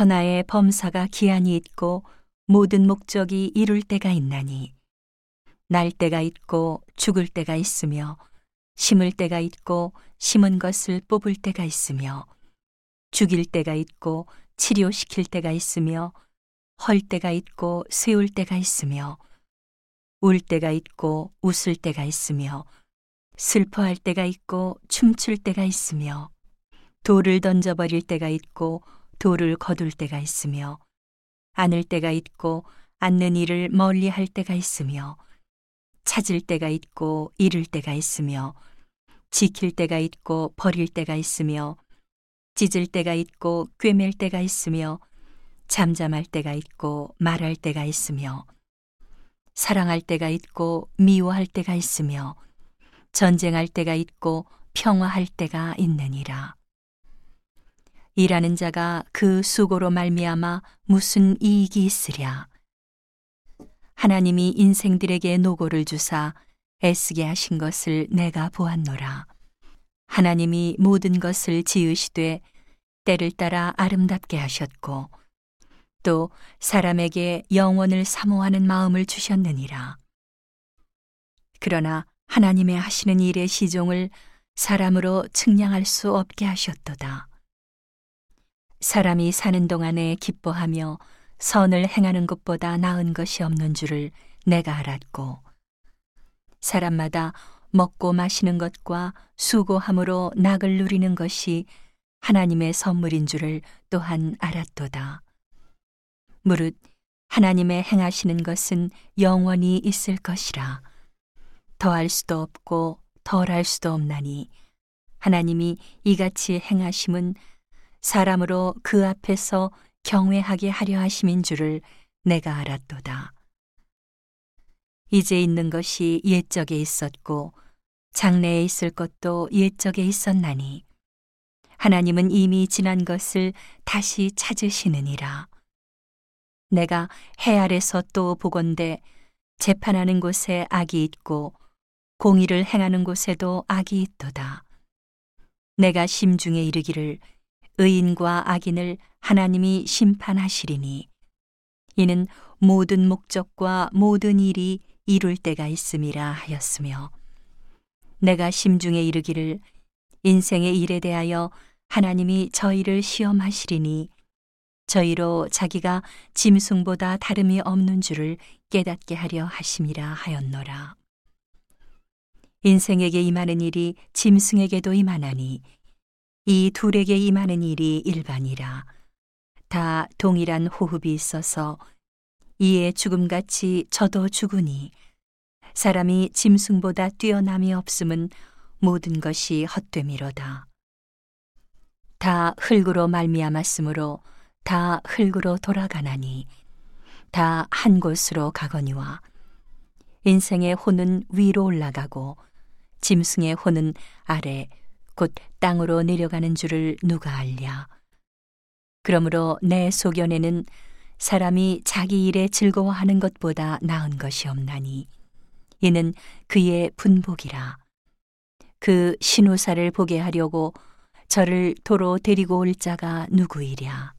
천하의 범사가 기한이 있고 모든 목적이 이룰 때가 있나니 날 때가 있고 죽을 때가 있으며 심을 때가 있고 심은 것을 뽑을 때가 있으며 죽일 때가 있고 치료시킬 때가 있으며 헐 때가 있고 세울 때가 있으며 울 때가 있고 웃을 때가 있으며 슬퍼할 때가 있고 춤출 때가 있으며 돌을 던져버릴 때가 있고 돌을 거둘 때가 있으며 안을 때가 있고 앉는 일을 멀리 할 때가 있으며 찾을 때가 있고 잃을 때가 있으며 지킬 때가 있고 버릴 때가 있으며 찢을 때가 있고 꿰맬 때가 있으며 잠잠할 때가 있고 말할 때가 있으며 사랑할 때가 있고 미워할 때가 있으며 전쟁할 때가 있고 평화할 때가 있느니라. 일하는 자가 그 수고로 말미암아 무슨 이익이 있으랴. 하나님이 인생들에게 노고를 주사 애쓰게 하신 것을 내가 보았노라. 하나님이 모든 것을 지으시되 때를 따라 아름답게 하셨고 또 사람에게 영원을 사모하는 마음을 주셨느니라. 그러나 하나님의 하시는 일의 시종을 사람으로 측량할 수 없게 하셨도다. 사람이 사는 동안에 기뻐하며 선을 행하는 것보다 나은 것이 없는 줄을 내가 알았고, 사람마다 먹고 마시는 것과 수고함으로 낙을 누리는 것이 하나님의 선물인 줄을 또한 알았도다. 무릇 하나님의 행하시는 것은 영원히 있을 것이라. 더할 수도 없고 덜할 수도 없나니 하나님이 이같이 행하심은 사람으로 그 앞에서 경외하게 하려 하심인 줄을 내가 알았도다. 이제 있는 것이 옛적에 있었고 장래에 있을 것도 옛적에 있었나니 하나님은 이미 지난 것을 다시 찾으시느니라. 내가 해 아래서 또 보건대 재판하는 곳에 악이 있고 공의를 행하는 곳에도 악이 있도다. 내가 심중에 이르기를 의인과 악인을 하나님이 심판하시리니 이는 모든 목적과 모든 일이 이룰 때가 있음이라 하였으며 내가 심중에 이르기를 인생의 일에 대하여 하나님이 저희를 시험하시리니 저희로 자기가 짐승보다 다름이 없는 줄을 깨닫게 하려 하심이라 하였노라. 인생에게 임하는 일이 짐승에게도 임하나니 이 둘에게 임하는 일이 일반이라 다 동일한 호흡이 있어서 이에 죽음같이 저도 죽으니 사람이 짐승보다 뛰어남이 없음은 모든 것이 헛됨이로다. 다 흙으로 말미암았으므로 다 흙으로 돌아가나니 다 한 곳으로 가거니와 인생의 혼은 위로 올라가고 짐승의 혼은 아래 곧 땅으로 내려가는 줄을 누가 알랴. 그러므로 내 소견에는 사람이 자기 일에 즐거워하는 것보다 나은 것이 없나니 이는 그의 분복이라. 그 신우사를 보게 하려고 저를 도로 데리고 올 자가 누구이랴.